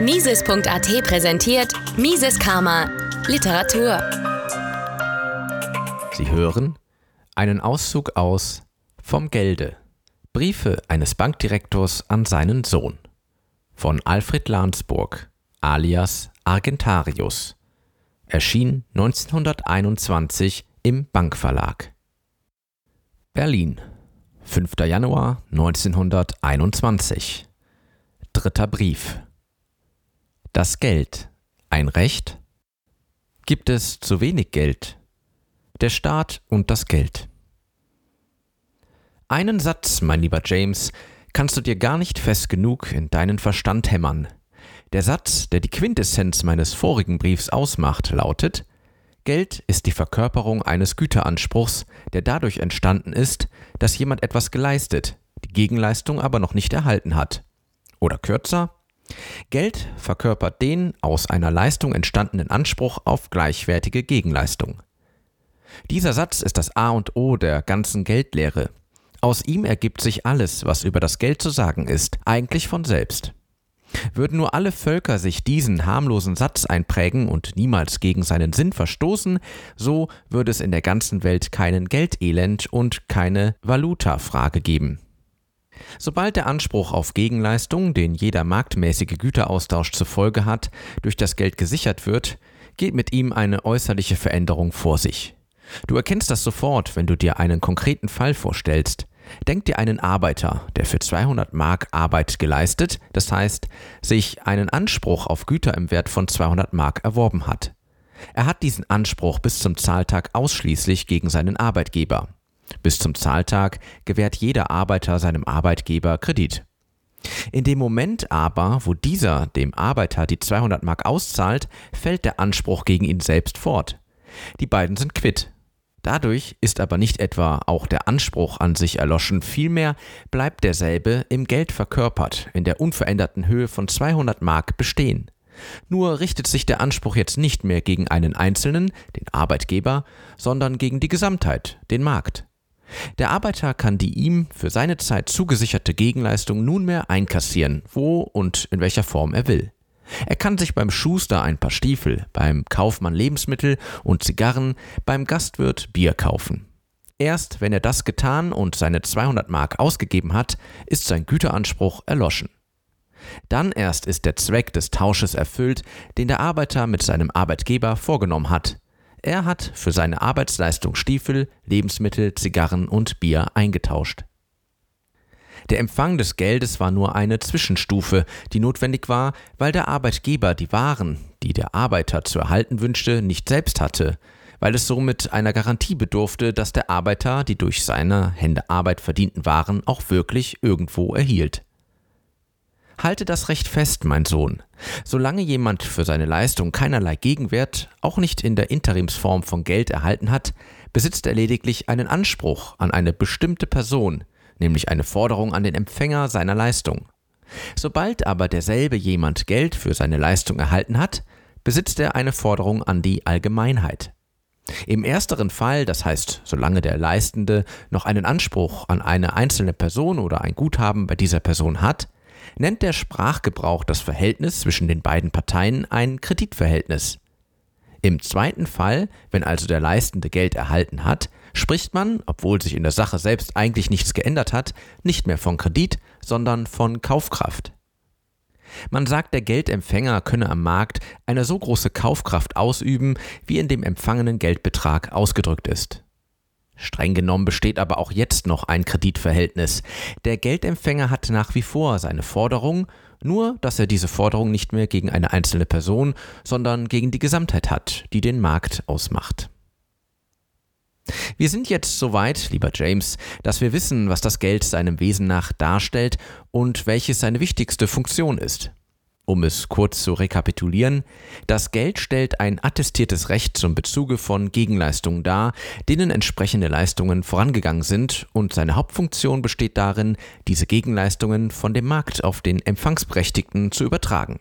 Mises.at präsentiert Mises Karma Literatur. Sie hören einen Auszug aus Vom Gelde. Briefe eines Bankdirektors an seinen Sohn von Alfred Lansburg alias Argentarius. Erschien 1921 im Bankverlag. Berlin, 5. Januar 1921. Dritter Brief. Das Geld. Ein Recht? Gibt es zu wenig Geld? Der Staat und das Geld. Einen Satz, mein lieber James, kannst du dir gar nicht fest genug in deinen Verstand hämmern. Der Satz, der die Quintessenz meines vorigen Briefs ausmacht, lautet Geld ist die Verkörperung eines Güteranspruchs, der dadurch entstanden ist, dass jemand etwas geleistet, die Gegenleistung aber noch nicht erhalten hat. Oder kürzer, Geld verkörpert den aus einer Leistung entstandenen Anspruch auf gleichwertige Gegenleistung. Dieser Satz ist das A und O der ganzen Geldlehre. Aus ihm ergibt sich alles, was über das Geld zu sagen ist, eigentlich von selbst. Würden nur alle Völker sich diesen harmlosen Satz einprägen und niemals gegen seinen Sinn verstoßen, so würde es in der ganzen Welt keinen Geldelend und keine Valutafrage geben. Sobald der Anspruch auf Gegenleistung, den jeder marktmäßige Güteraustausch zur Folge hat, durch das Geld gesichert wird, geht mit ihm eine äußerliche Veränderung vor sich. Du erkennst das sofort, wenn du dir einen konkreten Fall vorstellst. Denk dir einen Arbeiter, der für 200 Mark Arbeit geleistet, das heißt, sich einen Anspruch auf Güter im Wert von 200 Mark erworben hat. Er hat diesen Anspruch bis zum Zahltag ausschließlich gegen seinen Arbeitgeber. Bis zum Zahltag gewährt jeder Arbeiter seinem Arbeitgeber Kredit. In dem Moment aber, wo dieser dem Arbeiter die 200 Mark auszahlt, fällt der Anspruch gegen ihn selbst fort. Die beiden sind quitt. Dadurch ist aber nicht etwa auch der Anspruch an sich erloschen, vielmehr bleibt derselbe im Geld verkörpert, in der unveränderten Höhe von 200 Mark bestehen. Nur richtet sich der Anspruch jetzt nicht mehr gegen einen Einzelnen, den Arbeitgeber, sondern gegen die Gesamtheit, den Markt. Der Arbeiter kann die ihm für seine Zeit zugesicherte Gegenleistung nunmehr einkassieren, wo und in welcher Form er will. Er kann sich beim Schuster ein paar Stiefel, beim Kaufmann Lebensmittel und Zigarren, beim Gastwirt Bier kaufen. Erst wenn er das getan und seine 200 Mark ausgegeben hat, ist sein Güteranspruch erloschen. Dann erst ist der Zweck des Tausches erfüllt, den der Arbeiter mit seinem Arbeitgeber vorgenommen hat. Er hat für seine Arbeitsleistung Stiefel, Lebensmittel, Zigarren und Bier eingetauscht. Der Empfang des Geldes war nur eine Zwischenstufe, die notwendig war, weil der Arbeitgeber die Waren, die der Arbeiter zu erhalten wünschte, nicht selbst hatte, weil es somit einer Garantie bedurfte, dass der Arbeiter die durch seine Hände Arbeit verdienten Waren auch wirklich irgendwo erhielt. Halte das Recht fest, mein Sohn. Solange jemand für seine Leistung keinerlei Gegenwert, auch nicht in der Interimsform von Geld erhalten hat, besitzt er lediglich einen Anspruch an eine bestimmte Person, nämlich eine Forderung an den Empfänger seiner Leistung. Sobald aber derselbe jemand Geld für seine Leistung erhalten hat, besitzt er eine Forderung an die Allgemeinheit. Im ersteren Fall, das heißt, solange der Leistende noch einen Anspruch an eine einzelne Person oder ein Guthaben bei dieser Person hat, nennt der Sprachgebrauch das Verhältnis zwischen den beiden Parteien ein Kreditverhältnis. Im zweiten Fall, wenn also der Leistende Geld erhalten hat, spricht man, obwohl sich in der Sache selbst eigentlich nichts geändert hat, nicht mehr von Kredit, sondern von Kaufkraft. Man sagt, der Geldempfänger könne am Markt eine so große Kaufkraft ausüben, wie in dem empfangenen Geldbetrag ausgedrückt ist. Streng genommen besteht aber auch jetzt noch ein Kreditverhältnis. Der Geldempfänger hat nach wie vor seine Forderung, nur dass er diese Forderung nicht mehr gegen eine einzelne Person, sondern gegen die Gesamtheit hat, die den Markt ausmacht. Wir sind jetzt so weit, lieber James, dass wir wissen, was das Geld seinem Wesen nach darstellt und welches seine wichtigste Funktion ist. Um es kurz zu rekapitulieren, das Geld stellt ein attestiertes Recht zum Bezuge von Gegenleistungen dar, denen entsprechende Leistungen vorangegangen sind, und seine Hauptfunktion besteht darin, diese Gegenleistungen von dem Markt auf den Empfangsberechtigten zu übertragen.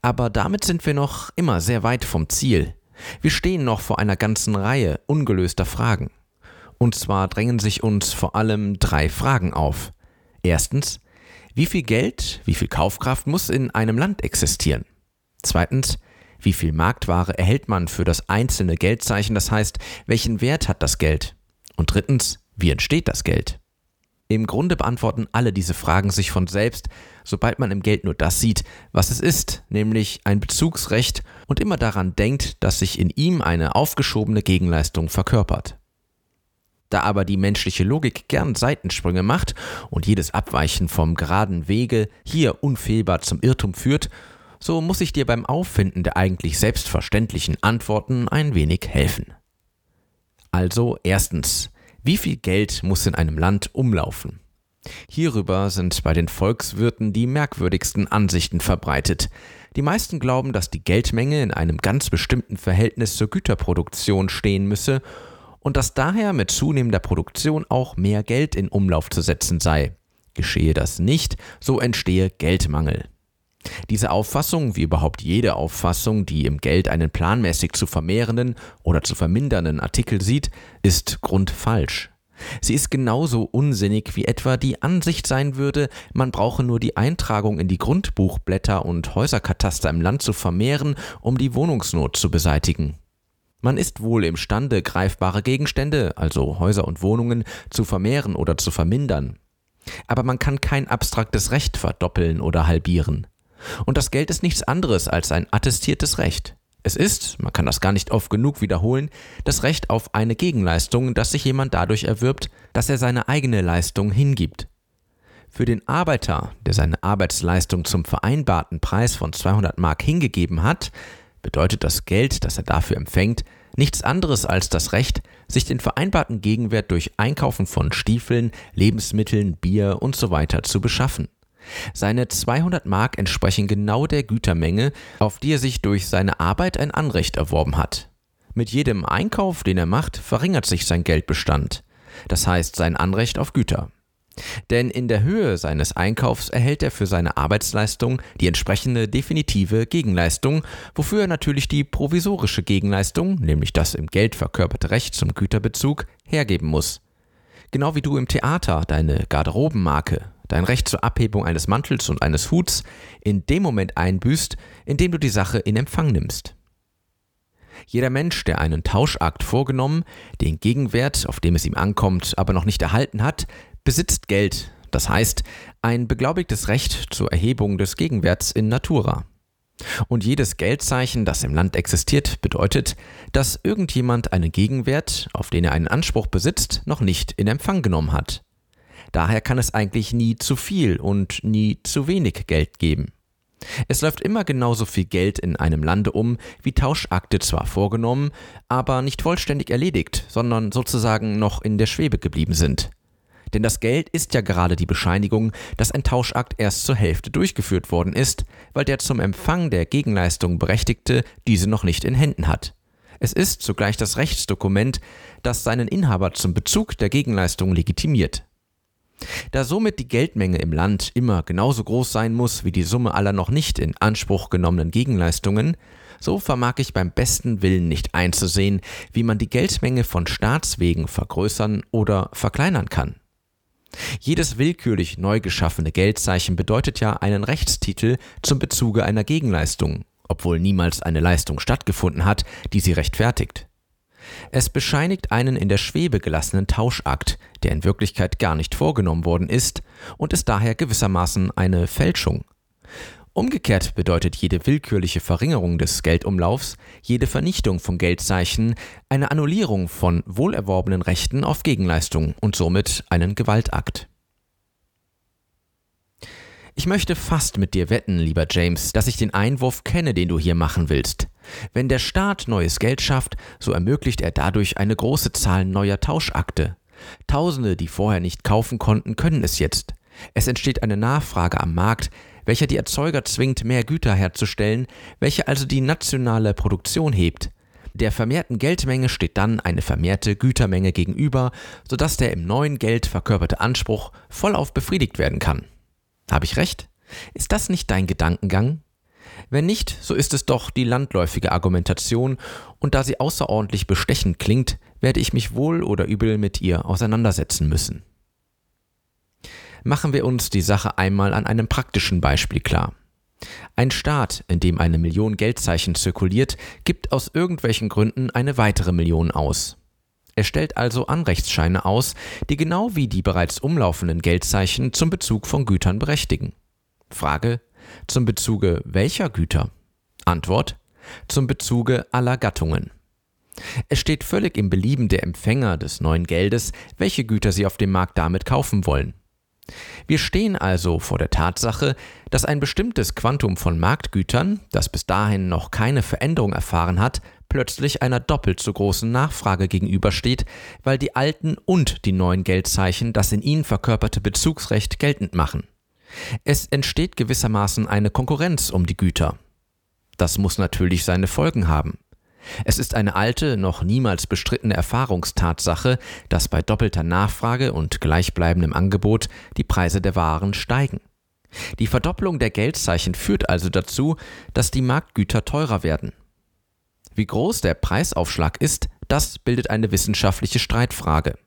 Aber damit sind wir noch immer sehr weit vom Ziel. Wir stehen noch vor einer ganzen Reihe ungelöster Fragen. Und zwar drängen sich uns vor allem drei Fragen auf. Erstens, Wie viel Geld, wie viel Kaufkraft muss in einem Land existieren? Zweitens, wie viel Marktware erhält man für das einzelne Geldzeichen, das heißt, welchen Wert hat das Geld? Und drittens, wie entsteht das Geld? Im Grunde beantworten alle diese Fragen sich von selbst, sobald man im Geld nur das sieht, was es ist, nämlich ein Bezugsrecht und immer daran denkt, dass sich in ihm eine aufgeschobene Gegenleistung verkörpert. Da aber die menschliche Logik gern Seitensprünge macht und jedes Abweichen vom geraden Wege hier unfehlbar zum Irrtum führt, so muss ich dir beim Auffinden der eigentlich selbstverständlichen Antworten ein wenig helfen. Also erstens, wie viel Geld muss in einem Land umlaufen? Hierüber sind bei den Volkswirten die merkwürdigsten Ansichten verbreitet. Die meisten glauben, dass die Geldmenge in einem ganz bestimmten Verhältnis zur Güterproduktion stehen müsse und dass daher mit zunehmender Produktion auch mehr Geld in Umlauf zu setzen sei. Geschehe das nicht, so entstehe Geldmangel. Diese Auffassung, wie überhaupt jede Auffassung, die im Geld einen planmäßig zu vermehrenden oder zu vermindernden Artikel sieht, ist grundfalsch. Sie ist genauso unsinnig wie etwa die Ansicht sein würde, man brauche nur die Eintragung in die Grundbuchblätter und Häuserkataster im Land zu vermehren, um die Wohnungsnot zu beseitigen. Man ist wohl imstande, greifbare Gegenstände, also Häuser und Wohnungen, zu vermehren oder zu vermindern. Aber man kann kein abstraktes Recht verdoppeln oder halbieren. Und das Geld ist nichts anderes als ein attestiertes Recht. Es ist, man kann das gar nicht oft genug wiederholen, das Recht auf eine Gegenleistung, das sich jemand dadurch erwirbt, dass er seine eigene Leistung hingibt. Für den Arbeiter, der seine Arbeitsleistung zum vereinbarten Preis von 200 Mark hingegeben hat, bedeutet das Geld, das er dafür empfängt, nichts anderes als das Recht, sich den vereinbarten Gegenwert durch Einkaufen von Stiefeln, Lebensmitteln, Bier usw. So zu beschaffen. Seine 200 Mark entsprechen genau der Gütermenge, auf die er sich durch seine Arbeit ein Anrecht erworben hat. Mit jedem Einkauf, den er macht, verringert sich sein Geldbestand, das heißt sein Anrecht auf Güter. Denn in der Höhe seines Einkaufs erhält er für seine Arbeitsleistung die entsprechende definitive Gegenleistung, wofür er natürlich die provisorische Gegenleistung, nämlich das im Geld verkörperte Recht zum Güterbezug, hergeben muss. Genau wie du im Theater deine Garderobenmarke, dein Recht zur Abhebung eines Mantels und eines Huts in dem Moment einbüßt, in dem du die Sache in Empfang nimmst. Jeder Mensch, der einen Tauschakt vorgenommen, den Gegenwert, auf dem es ihm ankommt, aber noch nicht erhalten hat, besitzt Geld, das heißt ein beglaubigtes Recht zur Erhebung des Gegenwerts in Natura. Und jedes Geldzeichen, das im Land existiert, bedeutet, dass irgendjemand einen Gegenwert, auf den er einen Anspruch besitzt, noch nicht in Empfang genommen hat. Daher kann es eigentlich nie zu viel und nie zu wenig Geld geben. Es läuft immer genauso viel Geld in einem Lande um, wie Tauschakte zwar vorgenommen, aber nicht vollständig erledigt, sondern sozusagen noch in der Schwebe geblieben sind. Denn das Geld ist ja gerade die Bescheinigung, dass ein Tauschakt erst zur Hälfte durchgeführt worden ist, weil der zum Empfang der Gegenleistung Berechtigte diese noch nicht in Händen hat. Es ist zugleich das Rechtsdokument, das seinen Inhaber zum Bezug der Gegenleistung legitimiert. Da somit die Geldmenge im Land immer genauso groß sein muss wie die Summe aller noch nicht in Anspruch genommenen Gegenleistungen, so vermag ich beim besten Willen nicht einzusehen, wie man die Geldmenge von Staatswegen vergrößern oder verkleinern kann. Jedes willkürlich neu geschaffene Geldzeichen bedeutet ja einen Rechtstitel zum Bezuge einer Gegenleistung, obwohl niemals eine Leistung stattgefunden hat, die sie rechtfertigt. Es bescheinigt einen in der Schwebe gelassenen Tauschakt, der in Wirklichkeit gar nicht vorgenommen worden ist und ist daher gewissermaßen eine Fälschung. Umgekehrt bedeutet jede willkürliche Verringerung des Geldumlaufs, jede Vernichtung von Geldzeichen eine Annullierung von wohlerworbenen Rechten auf Gegenleistung und somit einen Gewaltakt. Ich möchte fast mit dir wetten, lieber James, dass ich den Einwurf kenne, den du hier machen willst. Wenn der Staat neues Geld schafft, so ermöglicht er dadurch eine große Zahl neuer Tauschakte. Tausende, die vorher nicht kaufen konnten, können es jetzt. Es entsteht eine Nachfrage am Markt, welcher die Erzeuger zwingt, mehr Güter herzustellen, welche also die nationale Produktion hebt. Der vermehrten Geldmenge steht dann eine vermehrte Gütermenge gegenüber, sodass der im neuen Geld verkörperte Anspruch vollauf befriedigt werden kann. Habe ich recht? Ist das nicht dein Gedankengang? Wenn nicht, so ist es doch die landläufige Argumentation, und da sie außerordentlich bestechend klingt, werde ich mich wohl oder übel mit ihr auseinandersetzen müssen. Machen wir uns die Sache einmal an einem praktischen Beispiel klar. Ein Staat, in dem eine Million Geldzeichen zirkuliert, gibt aus irgendwelchen Gründen eine weitere Million aus. Er stellt also Anrechtsscheine aus, die genau wie die bereits umlaufenden Geldzeichen zum Bezug von Gütern berechtigen. Frage: Zum Bezuge welcher Güter? Antwort: Zum Bezuge aller Gattungen. Es steht völlig im Belieben der Empfänger des neuen Geldes, welche Güter sie auf dem Markt damit kaufen wollen. Wir stehen also vor der Tatsache, dass ein bestimmtes Quantum von Marktgütern, das bis dahin noch keine Veränderung erfahren hat, plötzlich einer doppelt so großen Nachfrage gegenübersteht, weil die alten und die neuen Geldzeichen das in ihnen verkörperte Bezugsrecht geltend machen. Es entsteht gewissermaßen eine Konkurrenz um die Güter. Das muss natürlich seine Folgen haben. Es ist eine alte, noch niemals bestrittene Erfahrungstatsache, dass bei doppelter Nachfrage und gleichbleibendem Angebot die Preise der Waren steigen. Die Verdopplung der Geldzeichen führt also dazu, dass die Marktgüter teurer werden. Wie groß der Preisaufschlag ist, das bildet eine wissenschaftliche Streitfrage.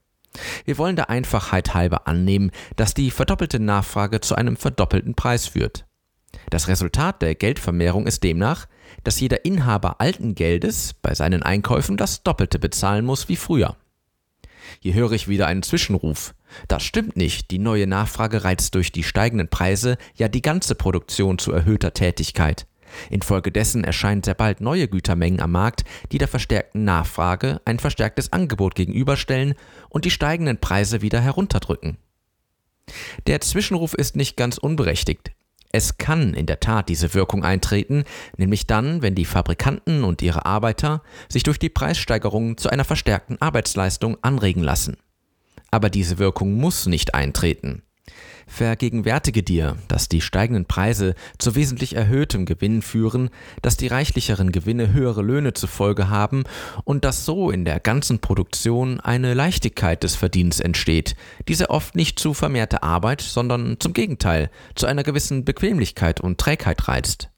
Wir wollen der Einfachheit halber annehmen, dass die verdoppelte Nachfrage zu einem verdoppelten Preis führt. Das Resultat der Geldvermehrung ist demnach, dass jeder Inhaber alten Geldes bei seinen Einkäufen das Doppelte bezahlen muss wie früher. Hier höre ich wieder einen Zwischenruf. Das stimmt nicht, die neue Nachfrage reizt durch die steigenden Preise ja die ganze Produktion zu erhöhter Tätigkeit. Infolgedessen erscheinen sehr bald neue Gütermengen am Markt, die der verstärkten Nachfrage ein verstärktes Angebot gegenüberstellen und die steigenden Preise wieder herunterdrücken. Der Zwischenruf ist nicht ganz unberechtigt. Es kann in der Tat diese Wirkung eintreten, nämlich dann, wenn die Fabrikanten und ihre Arbeiter sich durch die Preissteigerungen zu einer verstärkten Arbeitsleistung anregen lassen. Aber diese Wirkung muss nicht eintreten. Vergegenwärtige dir, dass die steigenden Preise zu wesentlich erhöhtem Gewinn führen, dass die reichlicheren Gewinne höhere Löhne zur Folge haben und dass so in der ganzen Produktion eine Leichtigkeit des Verdienst entsteht, diese oft nicht zu vermehrter Arbeit, sondern zum Gegenteil zu einer gewissen Bequemlichkeit und Trägheit reizt.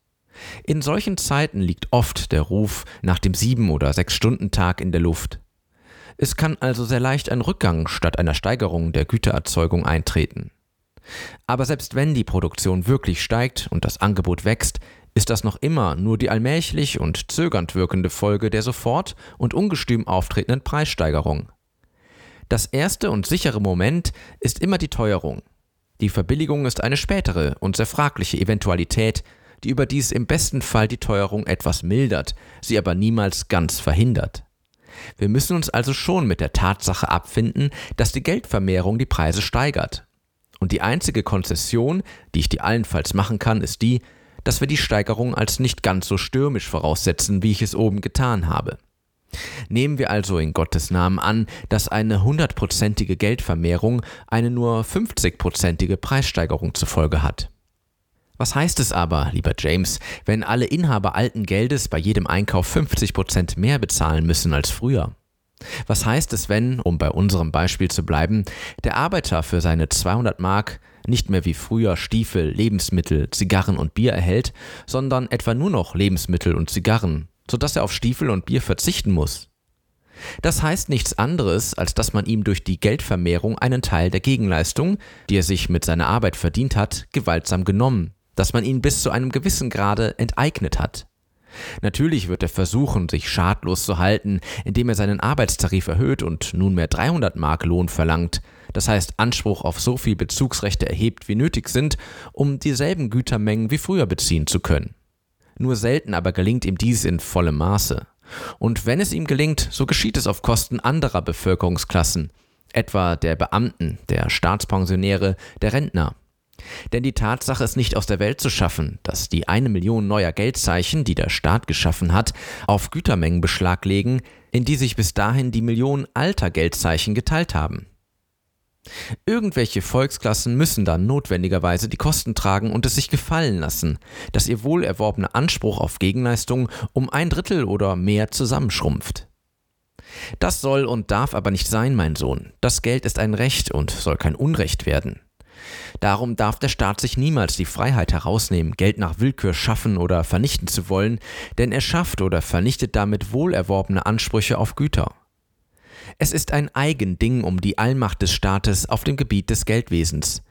In solchen Zeiten liegt oft der Ruf nach dem sieben oder sechs Stunden Tag in der Luft. Es kann also sehr leicht ein Rückgang statt einer Steigerung der Gütererzeugung eintreten. Aber selbst wenn die Produktion wirklich steigt und das Angebot wächst, ist das noch immer nur die allmählich und zögernd wirkende Folge der sofort und ungestüm auftretenden Preissteigerung. Das erste und sichere Moment ist immer die Teuerung. Die Verbilligung ist eine spätere und sehr fragliche Eventualität, die überdies im besten Fall die Teuerung etwas mildert, sie aber niemals ganz verhindert. Wir müssen uns also schon mit der Tatsache abfinden, dass die Geldvermehrung die Preise steigert, und die einzige Konzession, die ich dir allenfalls machen kann, ist die, dass wir die Steigerung als nicht ganz so stürmisch voraussetzen, wie ich es oben getan habe. Nehmen wir also in Gottes Namen an, dass eine hundertprozentige Geldvermehrung eine nur 50-prozentige Preissteigerung zur Folge hat. Was heißt es aber, lieber James, wenn alle Inhaber alten Geldes bei jedem Einkauf 50 Prozent mehr bezahlen müssen als früher? Was heißt es, wenn, um bei unserem Beispiel zu bleiben, der Arbeiter für seine 200 Mark nicht mehr wie früher Stiefel, Lebensmittel, Zigarren und Bier erhält, sondern etwa nur noch Lebensmittel und Zigarren, sodass er auf Stiefel und Bier verzichten muss? Das heißt nichts anderes, als dass man ihm durch die Geldvermehrung einen Teil der Gegenleistung, die er sich mit seiner Arbeit verdient hat, gewaltsam genommen, dass man ihn bis zu einem gewissen Grade enteignet hat. Natürlich wird er versuchen, sich schadlos zu halten, indem er seinen Arbeitstarif erhöht und nunmehr 300 Mark Lohn verlangt, das heißt Anspruch auf so viel Bezugsrechte erhebt, wie nötig sind, um dieselben Gütermengen wie früher beziehen zu können. Nur selten aber gelingt ihm dies in vollem Maße. Und wenn es ihm gelingt, so geschieht es auf Kosten anderer Bevölkerungsklassen, etwa der Beamten, der Staatspensionäre, der Rentner. Denn die Tatsache ist nicht aus der Welt zu schaffen, dass die eine Million neuer Geldzeichen, die der Staat geschaffen hat, auf Gütermengen Beschlag legen, in die sich bis dahin die Millionen alter Geldzeichen geteilt haben. Irgendwelche Volksklassen müssen dann notwendigerweise die Kosten tragen und es sich gefallen lassen, dass ihr wohl erworbener Anspruch auf Gegenleistung um ein Drittel oder mehr zusammenschrumpft. Das soll und darf aber nicht sein, mein Sohn. Das Geld ist ein Recht und soll kein Unrecht werden. Darum darf der Staat sich niemals die Freiheit herausnehmen, Geld nach Willkür schaffen oder vernichten zu wollen, denn er schafft oder vernichtet damit wohlerworbene Ansprüche auf Güter. Es ist ein Eigending um die Allmacht des Staates auf dem Gebiet des Geldwesens.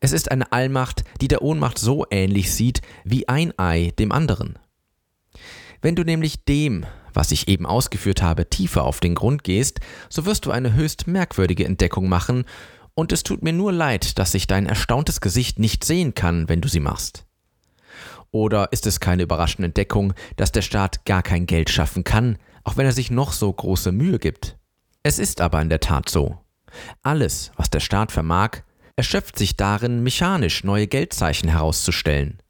Es ist eine Allmacht, die der Ohnmacht so ähnlich sieht wie ein Ei dem anderen. Wenn du nämlich dem, was ich eben ausgeführt habe, tiefer auf den Grund gehst, so wirst du eine höchst merkwürdige Entdeckung machen, und es tut mir nur leid, dass ich dein erstauntes Gesicht nicht sehen kann, wenn du sie machst. Oder ist es keine überraschende Entdeckung, dass der Staat gar kein Geld schaffen kann, auch wenn er sich noch so große Mühe gibt? Es ist aber in der Tat so. Alles, was der Staat vermag, erschöpft sich darin, mechanisch neue Geldzeichen herauszustellen.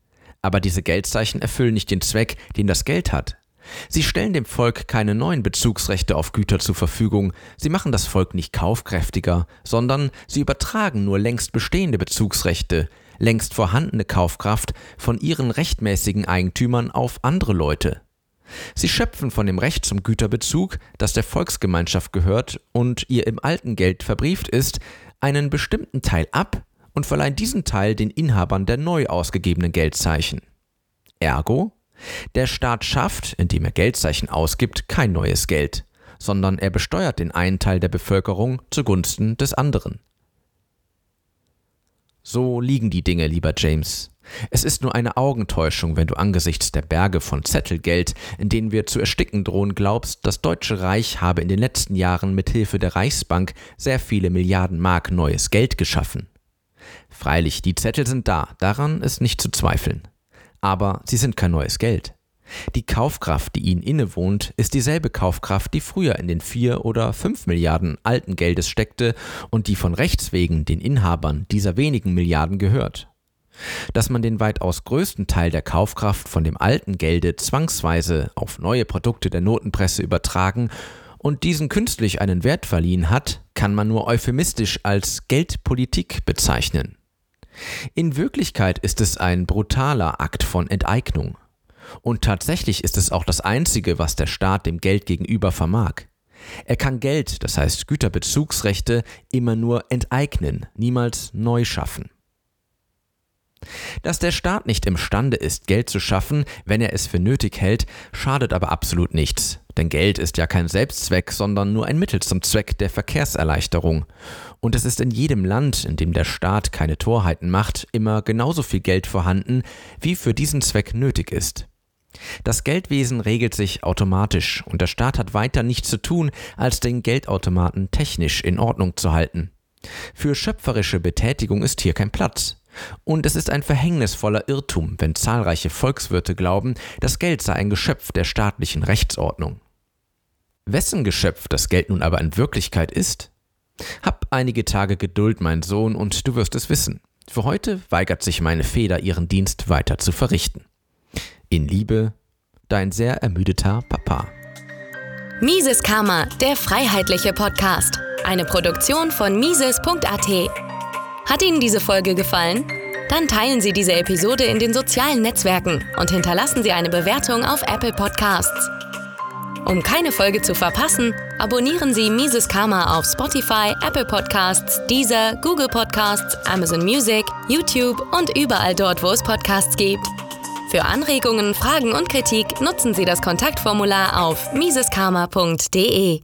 Aber diese Geldzeichen erfüllen nicht den Zweck, den das Geld hat. Sie stellen dem Volk keine neuen Bezugsrechte auf Güter zur Verfügung, sie machen das Volk nicht kaufkräftiger, sondern sie übertragen nur längst bestehende Bezugsrechte, längst vorhandene Kaufkraft von ihren rechtmäßigen Eigentümern auf andere Leute. Sie schöpfen von dem Recht zum Güterbezug, das der Volksgemeinschaft gehört und ihr im alten Geld verbrieft ist, einen bestimmten Teil ab und verleihen diesen Teil den Inhabern der neu ausgegebenen Geldzeichen. Ergo, der Staat schafft, indem er Geldzeichen ausgibt, kein neues Geld, sondern er besteuert den einen Teil der Bevölkerung zugunsten des anderen. So liegen die Dinge, lieber James. Es ist nur eine Augentäuschung, wenn du angesichts der Berge von Zettelgeld, in denen wir zu ersticken drohen, glaubst, das Deutsche Reich habe in den letzten Jahren mit Hilfe der Reichsbank sehr viele Milliarden Mark neues Geld geschaffen. Freilich, die Zettel sind da, daran ist nicht zu zweifeln. Aber sie sind kein neues Geld. Die Kaufkraft, die ihnen innewohnt, ist dieselbe Kaufkraft, die früher in den vier oder fünf Milliarden alten Geldes steckte und die von Rechts wegen den Inhabern dieser wenigen Milliarden gehört dass man den weitaus größten Teil der Kaufkraft von dem alten Gelde zwangsweise auf neue Produkte der Notenpresse übertragen und diesen künstlich einen Wert verliehen hat, kann man nur euphemistisch als Geldpolitik bezeichnen. In Wirklichkeit ist es ein brutaler Akt von Enteignung. Und tatsächlich ist es auch das Einzige, was der Staat dem Geld gegenüber vermag. Er kann Geld, das heißt Güterbezugsrechte, immer nur enteignen, niemals neu schaffen. Dass der Staat nicht imstande ist, Geld zu schaffen, wenn er es für nötig hält, schadet aber absolut nichts. Denn Geld ist ja kein Selbstzweck, sondern nur ein Mittel zum Zweck der Verkehrserleichterung. Und es ist in jedem Land, in dem der Staat keine Torheiten macht, immer genauso viel Geld vorhanden, wie für diesen Zweck nötig ist. Das Geldwesen regelt sich automatisch und der Staat hat weiter nichts zu tun, als den Geldautomaten technisch in Ordnung zu halten. Für schöpferische Betätigung ist hier kein Platz. Und es ist ein verhängnisvoller Irrtum, wenn zahlreiche Volkswirte glauben, das Geld sei ein Geschöpf der staatlichen Rechtsordnung. Wessen Geschöpf das Geld nun aber in Wirklichkeit ist? Hab einige Tage Geduld, mein Sohn, und du wirst es wissen. Für heute weigert sich meine Feder, ihren Dienst weiter zu verrichten. In Liebe, dein sehr ermüdeter Papa. Mises Karma, der freiheitliche Podcast. Eine Produktion von Mises.at. Hat Ihnen diese Folge gefallen? Dann teilen Sie diese Episode in den sozialen Netzwerken und hinterlassen Sie eine Bewertung auf Apple Podcasts. Um keine Folge zu verpassen, abonnieren Sie Mises Karma auf Spotify, Apple Podcasts, Deezer, Google Podcasts, Amazon Music, YouTube und überall dort, wo es Podcasts gibt. Für Anregungen, Fragen und Kritik nutzen Sie das Kontaktformular auf miseskarma.de.